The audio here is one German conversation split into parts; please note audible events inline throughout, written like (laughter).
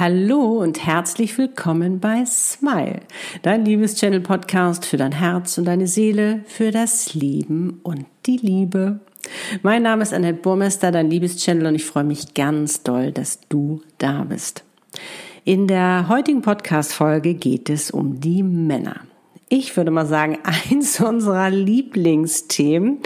Hallo und herzlich willkommen bei Smile, dein Liebeschannel Podcast für dein Herz und deine Seele, für das Leben und die Liebe. Mein Name ist Annette Burmester, dein Liebeschannel und ich freue mich ganz doll, dass du da bist. In der heutigen Podcast Folge geht es um die Männer. Ich würde mal sagen, (laughs) eins unserer Lieblingsthemen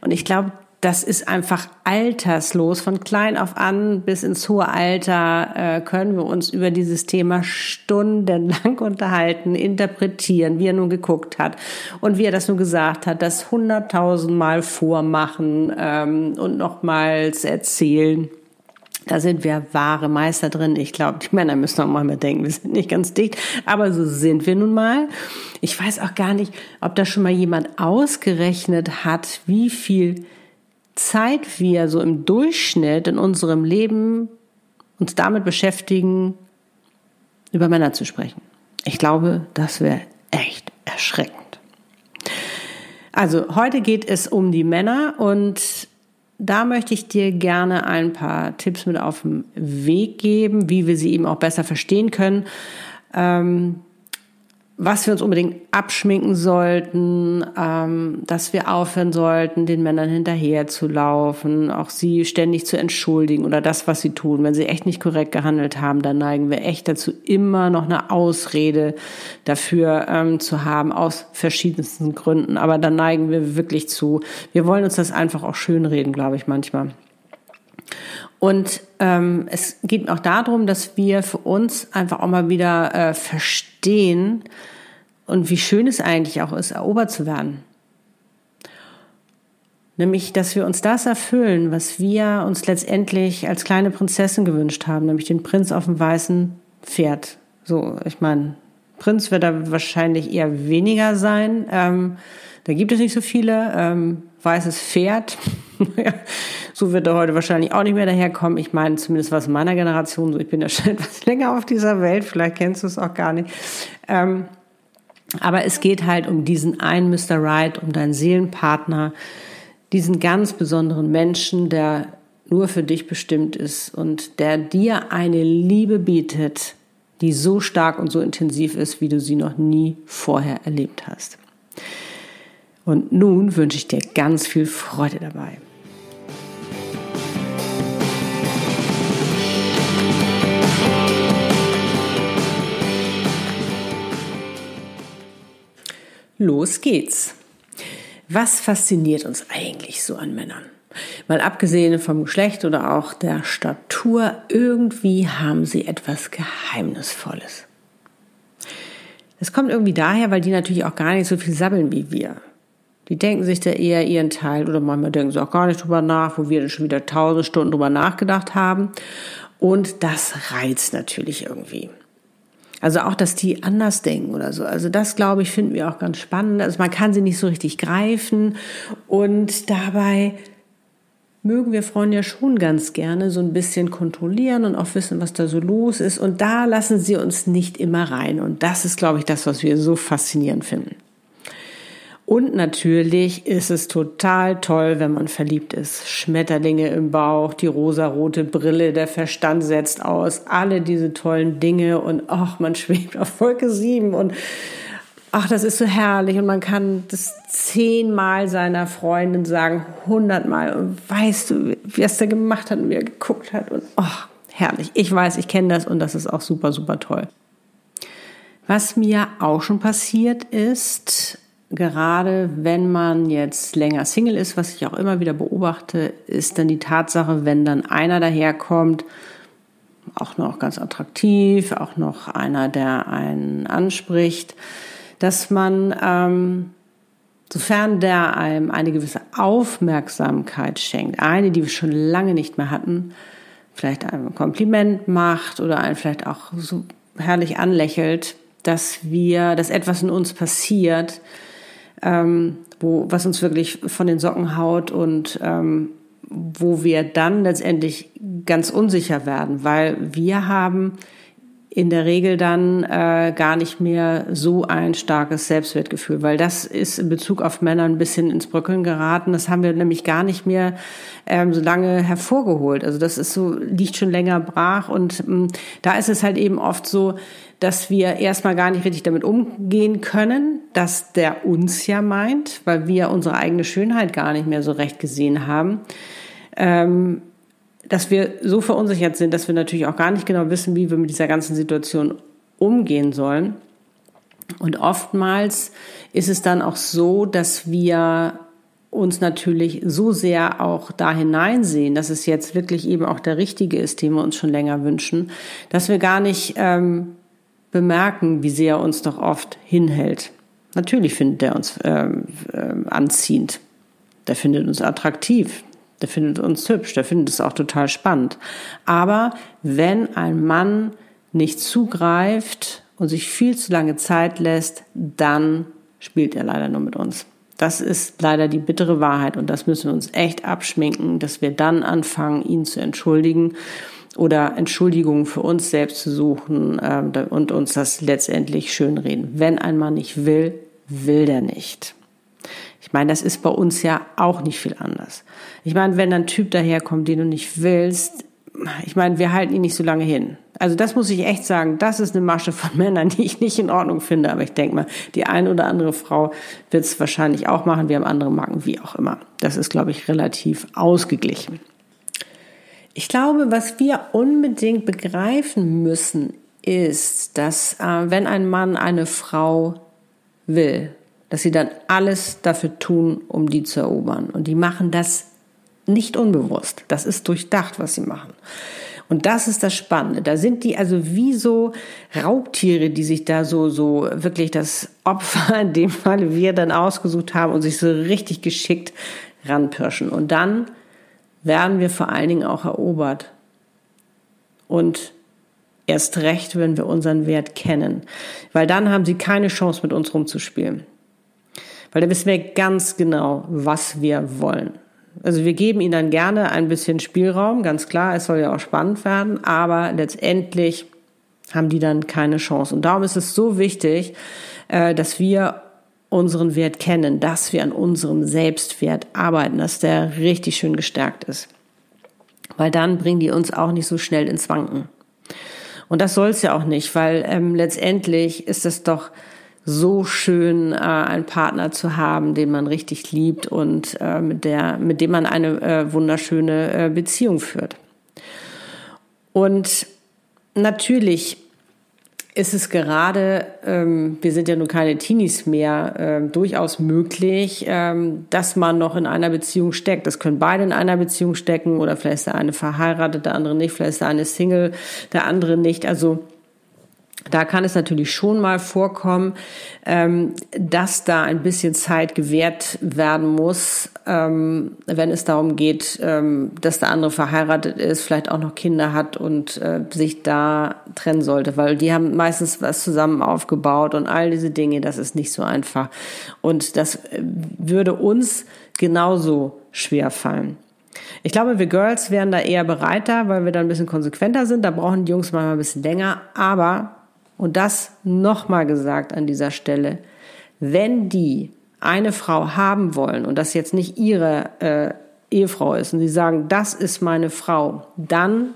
und ich glaube, das ist einfach alterslos. Von klein auf an bis ins hohe Alter äh, können wir uns über dieses Thema stundenlang (laughs) unterhalten, interpretieren, wie er nun geguckt hat und wie er das nun gesagt hat, das hunderttausendmal vormachen ähm, und nochmals erzählen. Da sind wir wahre Meister drin. Ich glaube, die Männer müssen auch mal mit denken, wir sind nicht ganz dicht, aber so sind wir nun mal. Ich weiß auch gar nicht, ob da schon mal jemand ausgerechnet hat, wie viel Zeit wir so im Durchschnitt in unserem Leben uns damit beschäftigen, über Männer zu sprechen. Ich glaube, das wäre echt erschreckend. Also heute geht es um die Männer und da möchte ich dir gerne ein paar Tipps mit auf den Weg geben, wie wir sie eben auch besser verstehen können. Ähm, was wir uns unbedingt abschminken sollten, ähm, dass wir aufhören sollten, den Männern hinterher zu laufen, auch sie ständig zu entschuldigen oder das, was sie tun. Wenn sie echt nicht korrekt gehandelt haben, dann neigen wir echt dazu, immer noch eine Ausrede dafür ähm, zu haben, aus verschiedensten Gründen. Aber dann neigen wir wirklich zu, wir wollen uns das einfach auch schönreden, glaube ich, manchmal. Und ähm, es geht auch darum, dass wir für uns einfach auch mal wieder äh, verstehen und wie schön es eigentlich auch ist, erobert zu werden. Nämlich, dass wir uns das erfüllen, was wir uns letztendlich als kleine Prinzessin gewünscht haben, nämlich den Prinz auf dem weißen Pferd. So, ich meine, Prinz wird da wahrscheinlich eher weniger sein. Ähm, da gibt es nicht so viele. Ähm, weißes Pferd. (laughs) so wird er heute wahrscheinlich auch nicht mehr daherkommen. Ich meine, zumindest was meiner Generation so. Ich bin ja (laughs) schon etwas länger auf dieser Welt. Vielleicht kennst du es auch gar nicht. Ähm, aber es geht halt um diesen einen Mr. Right, um deinen Seelenpartner, diesen ganz besonderen Menschen, der nur für dich bestimmt ist und der dir eine Liebe bietet, die so stark und so intensiv ist, wie du sie noch nie vorher erlebt hast. Und nun wünsche ich dir ganz viel Freude dabei. Los geht's. Was fasziniert uns eigentlich so an Männern? Mal abgesehen vom Geschlecht oder auch der Statur, irgendwie haben sie etwas Geheimnisvolles. Das kommt irgendwie daher, weil die natürlich auch gar nicht so viel sabbeln wie wir. Die denken sich da eher ihren Teil oder manchmal denken sie auch gar nicht drüber nach, wo wir dann schon wieder tausend Stunden drüber nachgedacht haben. Und das reizt natürlich irgendwie. Also auch, dass die anders denken oder so. Also das, glaube ich, finden wir auch ganz spannend. Also man kann sie nicht so richtig greifen und dabei mögen wir Frauen ja schon ganz gerne so ein bisschen kontrollieren und auch wissen, was da so los ist. Und da lassen sie uns nicht immer rein. Und das ist, glaube ich, das, was wir so faszinierend finden. Und natürlich ist es total toll, wenn man verliebt ist. Schmetterlinge im Bauch, die rosarote Brille, der Verstand setzt aus, alle diese tollen Dinge und ach, man schwebt auf Wolke 7 und ach, das ist so herrlich und man kann das zehnmal seiner Freundin sagen, hundertmal und weißt du, wie es da gemacht hat und wie er geguckt hat und ach, herrlich. Ich weiß, ich kenne das und das ist auch super, super toll. Was mir auch schon passiert ist, gerade wenn man jetzt länger Single ist, was ich auch immer wieder beobachte, ist dann die Tatsache, wenn dann einer daherkommt, auch noch ganz attraktiv, auch noch einer, der einen anspricht, dass man, ähm, sofern der einem eine gewisse Aufmerksamkeit schenkt, eine, die wir schon lange nicht mehr hatten, vielleicht ein Kompliment macht oder einen vielleicht auch so herrlich anlächelt, dass wir, dass etwas in uns passiert, ähm, wo, was uns wirklich von den Socken haut und ähm, wo wir dann letztendlich ganz unsicher werden, weil wir haben in der Regel dann äh, gar nicht mehr so ein starkes Selbstwertgefühl, weil das ist in Bezug auf Männer ein bisschen ins Bröckeln geraten. Das haben wir nämlich gar nicht mehr ähm, so lange hervorgeholt. Also das ist so liegt schon länger brach und ähm, da ist es halt eben oft so, dass wir erstmal gar nicht richtig damit umgehen können, dass der uns ja meint, weil wir unsere eigene Schönheit gar nicht mehr so recht gesehen haben. Ähm, dass wir so verunsichert sind, dass wir natürlich auch gar nicht genau wissen, wie wir mit dieser ganzen Situation umgehen sollen. Und oftmals ist es dann auch so, dass wir uns natürlich so sehr auch da hineinsehen, dass es jetzt wirklich eben auch der richtige ist, den wir uns schon länger wünschen, dass wir gar nicht ähm, bemerken, wie sehr er uns doch oft hinhält. Natürlich findet er uns ähm, äh, anziehend, der findet uns attraktiv, der findet uns hübsch, der findet es auch total spannend. Aber wenn ein Mann nicht zugreift und sich viel zu lange Zeit lässt, dann spielt er leider nur mit uns. Das ist leider die bittere Wahrheit und das müssen wir uns echt abschminken, dass wir dann anfangen, ihn zu entschuldigen oder Entschuldigungen für uns selbst zu suchen äh, und uns das letztendlich schönreden. Wenn ein Mann nicht will, will der nicht. Ich meine, das ist bei uns ja auch nicht viel anders. Ich meine, wenn ein Typ daherkommt, den du nicht willst, ich meine, wir halten ihn nicht so lange hin. Also das muss ich echt sagen, das ist eine Masche von (laughs) Männern, die ich nicht in Ordnung finde. Aber ich denke mal, die eine oder andere Frau wird es wahrscheinlich auch machen. Wir haben andere Marken, wie auch immer. Das ist, glaube ich, relativ ausgeglichen. Ich glaube, was wir unbedingt begreifen müssen, ist, dass äh, wenn ein Mann eine Frau will, dass sie dann alles dafür tun, um die zu erobern. Und die machen das nicht unbewusst. Das ist durchdacht, was sie machen. Und das ist das Spannende. Da sind die also wie so Raubtiere, die sich da so, so wirklich das Opfer, (laughs) in dem Falle wir dann ausgesucht haben und sich so richtig geschickt ranpirschen. Und dann werden wir vor allen Dingen auch erobert. Und erst recht, wenn wir unseren Wert kennen. Weil dann haben sie keine Chance, mit uns rumzuspielen. Weil da wissen wir ganz genau, was wir wollen. Also wir geben ihnen dann gerne ein bisschen Spielraum, ganz klar, es soll ja auch spannend werden, aber letztendlich haben die dann keine Chance. Und darum ist es so wichtig, äh, dass wir unseren Wert kennen, dass wir an unserem Selbstwert arbeiten, dass der richtig schön gestärkt ist. Weil dann bringen die uns auch nicht so schnell ins Wanken. Und das soll es ja auch nicht, weil ähm, letztendlich ist es doch so schön, äh, einen Partner zu haben, den man richtig liebt und äh, mit, der, mit dem man eine äh, wunderschöne äh, Beziehung führt. Und natürlich ist es gerade, ähm, wir sind ja nun keine Teenies mehr, ähm, durchaus möglich, ähm, dass man noch in einer Beziehung steckt. Das können beide in einer Beziehung stecken oder vielleicht ist der eine verheiratet, der andere nicht, vielleicht ist der eine Single, der andere nicht. Also da kann es natürlich schon mal vorkommen, ähm, dass da ein bisschen Zeit gewährt werden muss, ähm, wenn es darum geht, ähm, dass der andere verheiratet ist, vielleicht auch noch Kinder hat und äh, sich da trennen sollte, weil die haben meistens was zusammen aufgebaut und all diese Dinge, das ist nicht so einfach. Und das äh, würde uns genauso schwer fallen. Ich glaube, wir Girls wären da eher bereiter, weil wir da ein bisschen konsequenter sind. Da brauchen die Jungs manchmal ein bisschen länger. Aber und das nochmal gesagt an dieser Stelle, wenn die eine Frau haben wollen und das jetzt nicht ihre äh, Ehefrau ist und sie sagen, das ist meine Frau, dann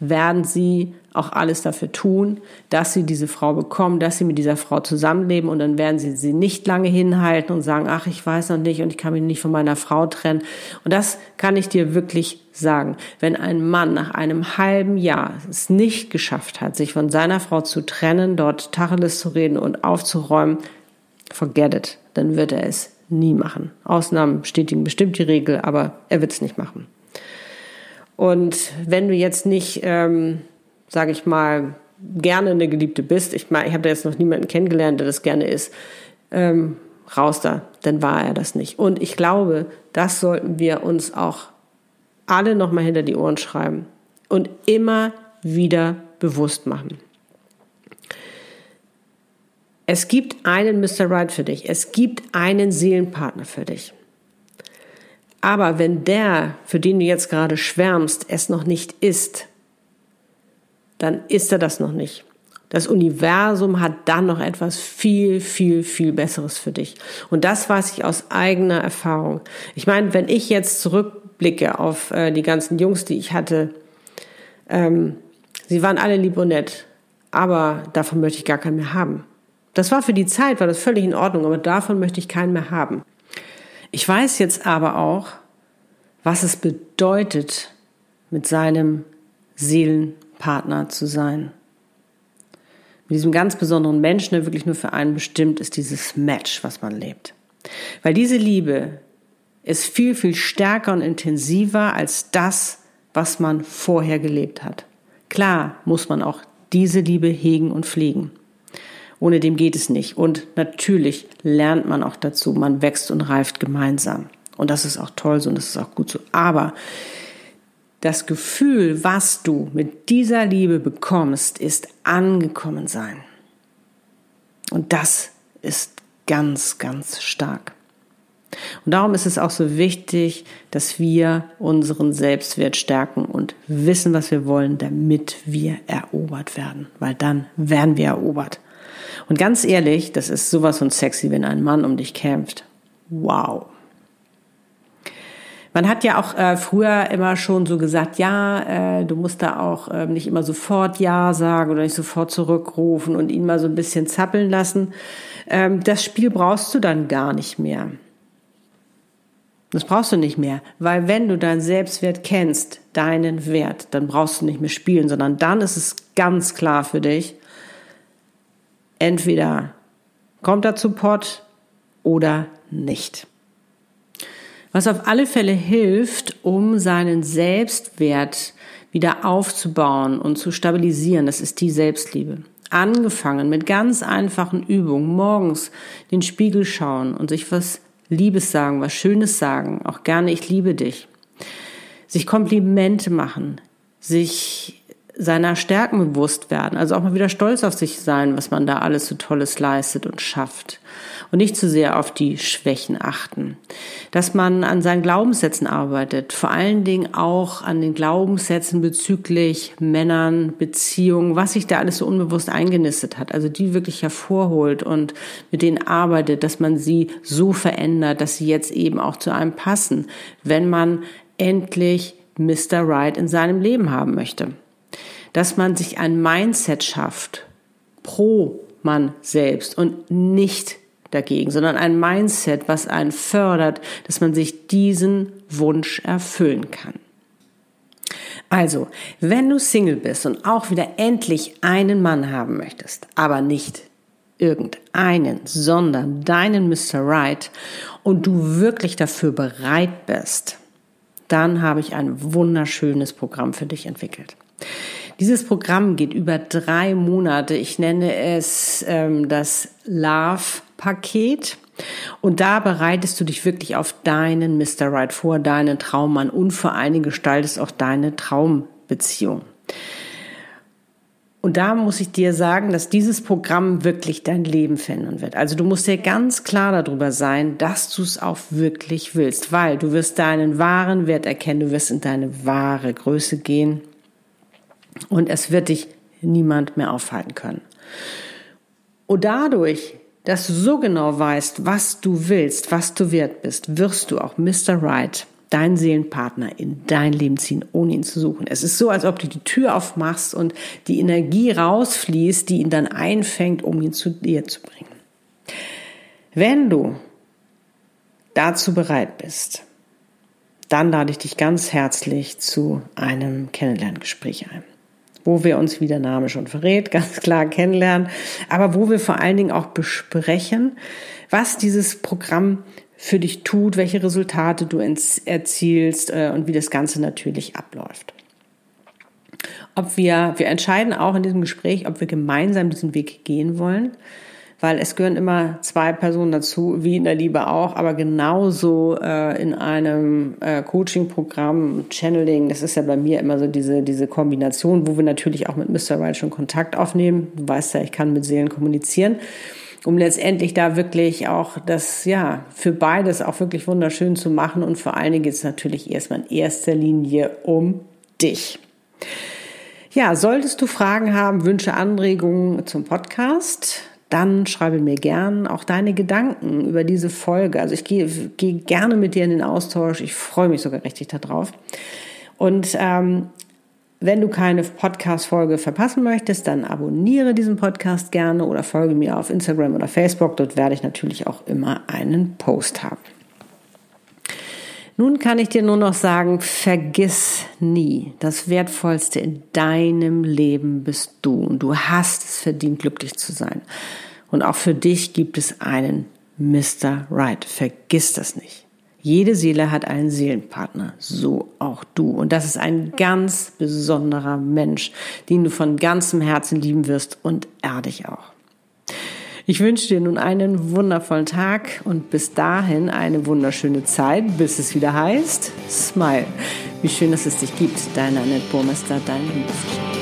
werden sie auch alles dafür tun, dass sie diese Frau bekommen, dass sie mit dieser Frau zusammenleben und dann werden sie sie nicht lange hinhalten und sagen, ach, ich weiß noch nicht und ich kann mich nicht von meiner Frau trennen. Und das kann ich dir wirklich sagen. Wenn ein Mann nach einem halben Jahr es nicht geschafft hat, sich von seiner Frau zu trennen, dort Tacheles zu reden und aufzuräumen, forget it, dann wird er es nie machen. Ausnahmen bestätigen bestimmt die Regel, aber er wird es nicht machen. Und wenn du jetzt nicht, ähm, sage ich mal, gerne eine Geliebte bist, ich meine, ich habe da jetzt noch niemanden kennengelernt, der das gerne ist, ähm, raus da, dann war er das nicht. Und ich glaube, das sollten wir uns auch alle nochmal hinter die Ohren schreiben und immer wieder bewusst machen. Es gibt einen Mr. Right für dich. Es gibt einen Seelenpartner für dich. Aber wenn der, für den du jetzt gerade schwärmst, es noch nicht ist, dann ist er das noch nicht. Das Universum hat dann noch etwas viel, viel, viel Besseres für dich. Und das weiß ich aus eigener Erfahrung. Ich meine, wenn ich jetzt zurückblicke auf äh, die ganzen Jungs, die ich hatte, ähm, sie waren alle lieb und nett, aber davon möchte ich gar keinen mehr haben. Das war für die Zeit, war das völlig in Ordnung, aber davon möchte ich keinen mehr haben. Ich weiß jetzt aber auch, was es bedeutet, mit seinem Seelenpartner zu sein mit diesem ganz besonderen Menschen, der wirklich nur für einen bestimmt ist, dieses Match, was man lebt. Weil diese Liebe ist viel, viel stärker und intensiver als das, was man vorher gelebt hat. Klar muss man auch diese Liebe hegen und pflegen. Ohne dem geht es nicht. Und natürlich lernt man auch dazu. Man wächst und reift gemeinsam. Und das ist auch toll so und das ist auch gut so. Aber das Gefühl, was du mit dieser Liebe bekommst, ist angekommen sein. Und das ist ganz, ganz stark. Und darum ist es auch so wichtig, dass wir unseren Selbstwert stärken und wissen, was wir wollen, damit wir erobert werden. Weil dann werden wir erobert. Und ganz ehrlich, das ist sowas von sexy, wenn ein Mann um dich kämpft. Wow. Man hat ja auch äh, früher immer schon so gesagt, ja, äh, du musst da auch äh, nicht immer sofort Ja sagen oder nicht sofort zurückrufen und ihn mal so ein bisschen zappeln lassen. Ähm, das Spiel brauchst du dann gar nicht mehr. Das brauchst du nicht mehr, weil wenn du deinen Selbstwert kennst, deinen Wert, dann brauchst du nicht mehr spielen, sondern dann ist es ganz klar für dich, entweder kommt er zu Pott oder nicht. Was auf alle Fälle hilft, um seinen Selbstwert wieder aufzubauen und zu stabilisieren, das ist die Selbstliebe. Angefangen mit ganz einfachen Übungen, morgens den Spiegel schauen und sich was Liebes sagen, was Schönes sagen, auch gerne ich liebe dich. Sich Komplimente machen, sich seiner Stärken bewusst werden, also auch mal wieder stolz auf sich sein, was man da alles so Tolles leistet und schafft und nicht zu sehr auf die Schwächen achten. Dass man an seinen Glaubenssätzen arbeitet, vor allen Dingen auch an den Glaubenssätzen bezüglich Männern, Beziehungen, was sich da alles so unbewusst eingenistet hat, also die wirklich hervorholt und mit denen arbeitet, dass man sie so verändert, dass sie jetzt eben auch zu einem passen, wenn man endlich Mr. Right in seinem Leben haben möchte dass man sich ein Mindset schafft pro man selbst und nicht dagegen, sondern ein Mindset, was einen fördert, dass man sich diesen Wunsch erfüllen kann. Also, wenn du Single bist und auch wieder endlich einen Mann haben möchtest, aber nicht irgendeinen, sondern deinen Mr. Right und du wirklich dafür bereit bist, dann habe ich ein wunderschönes Programm für dich entwickelt. Dieses Programm geht über drei Monate. Ich nenne es ähm, das Love-Paket. Und da bereitest du dich wirklich auf deinen Mr. Right vor, deinen Traummann und vor allen Dingen gestaltest auch deine Traumbeziehung. Und da muss ich dir sagen, dass dieses Programm wirklich dein Leben verändern wird. Also du musst dir ganz klar darüber sein, dass du es auch wirklich willst, weil du wirst deinen wahren Wert erkennen, du wirst in deine wahre Größe gehen und es wird dich niemand mehr aufhalten können. Und dadurch, dass du so genau weißt, was du willst, was du wert bist, wirst du auch Mr. Right, deinen Seelenpartner, in dein Leben ziehen, ohne ihn zu suchen. Es ist so, als ob du die Tür aufmachst und die Energie rausfließt, die ihn dann einfängt, um ihn zu dir zu bringen. Wenn du dazu bereit bist, dann lade ich dich ganz herzlich zu einem Kennenlerngespräch ein wo wir uns, wie der Name schon verrät, ganz (laughs) klar kennenlernen, aber wo wir vor allen Dingen auch besprechen, was dieses Programm für dich tut, welche Resultate du erzielst äh, und wie das Ganze natürlich abläuft. Ob wir, wir entscheiden auch in diesem Gespräch, ob wir gemeinsam diesen Weg gehen wollen weil es gehören immer zwei Personen dazu, wie in der Liebe auch, aber genauso äh, in einem äh, Coaching-Programm, Channeling, das ist ja bei mir immer so diese, diese Kombination, wo wir natürlich auch mit Mr. Right schon Kontakt aufnehmen. Du weißt ja, ich kann mit Seelen kommunizieren um letztendlich da wirklich auch das, ja, für beides auch wirklich wunderschön zu machen. Und vor allen Dingen geht es natürlich erstmal in erster Linie um dich. Ja, solltest du Fragen haben, Wünsche, Anregungen zum Podcast, dann schreibe mir gern auch deine Gedanken über diese Folge. Also ich gehe, gehe gerne mit dir in den Austausch. Ich freue mich sogar richtig darauf. Und ähm, wenn du keine Podcast-Folge verpassen möchtest, dann abonniere diesen Podcast gerne oder folge mir auf Instagram oder Facebook. Dort werde ich natürlich auch immer einen Post haben. Nun kann ich dir nur noch sagen, vergiss nie, das Wertvollste in deinem Leben bist du und du hast es verdient, glücklich zu sein. Und auch für dich gibt es einen Mr. Right. Vergiss das nicht. Jede Seele hat einen Seelenpartner, so auch du. Und das ist ein ganz besonderer Mensch, den du von ganzem Herzen lieben wirst und er dich auch. Ich wünsche dir nun einen wundervollen Tag und bis dahin eine wunderschöne Zeit, bis es wieder heißt, Smile. Wie schön, dass es dich gibt. Deine Annette Burmester, dein Liebster.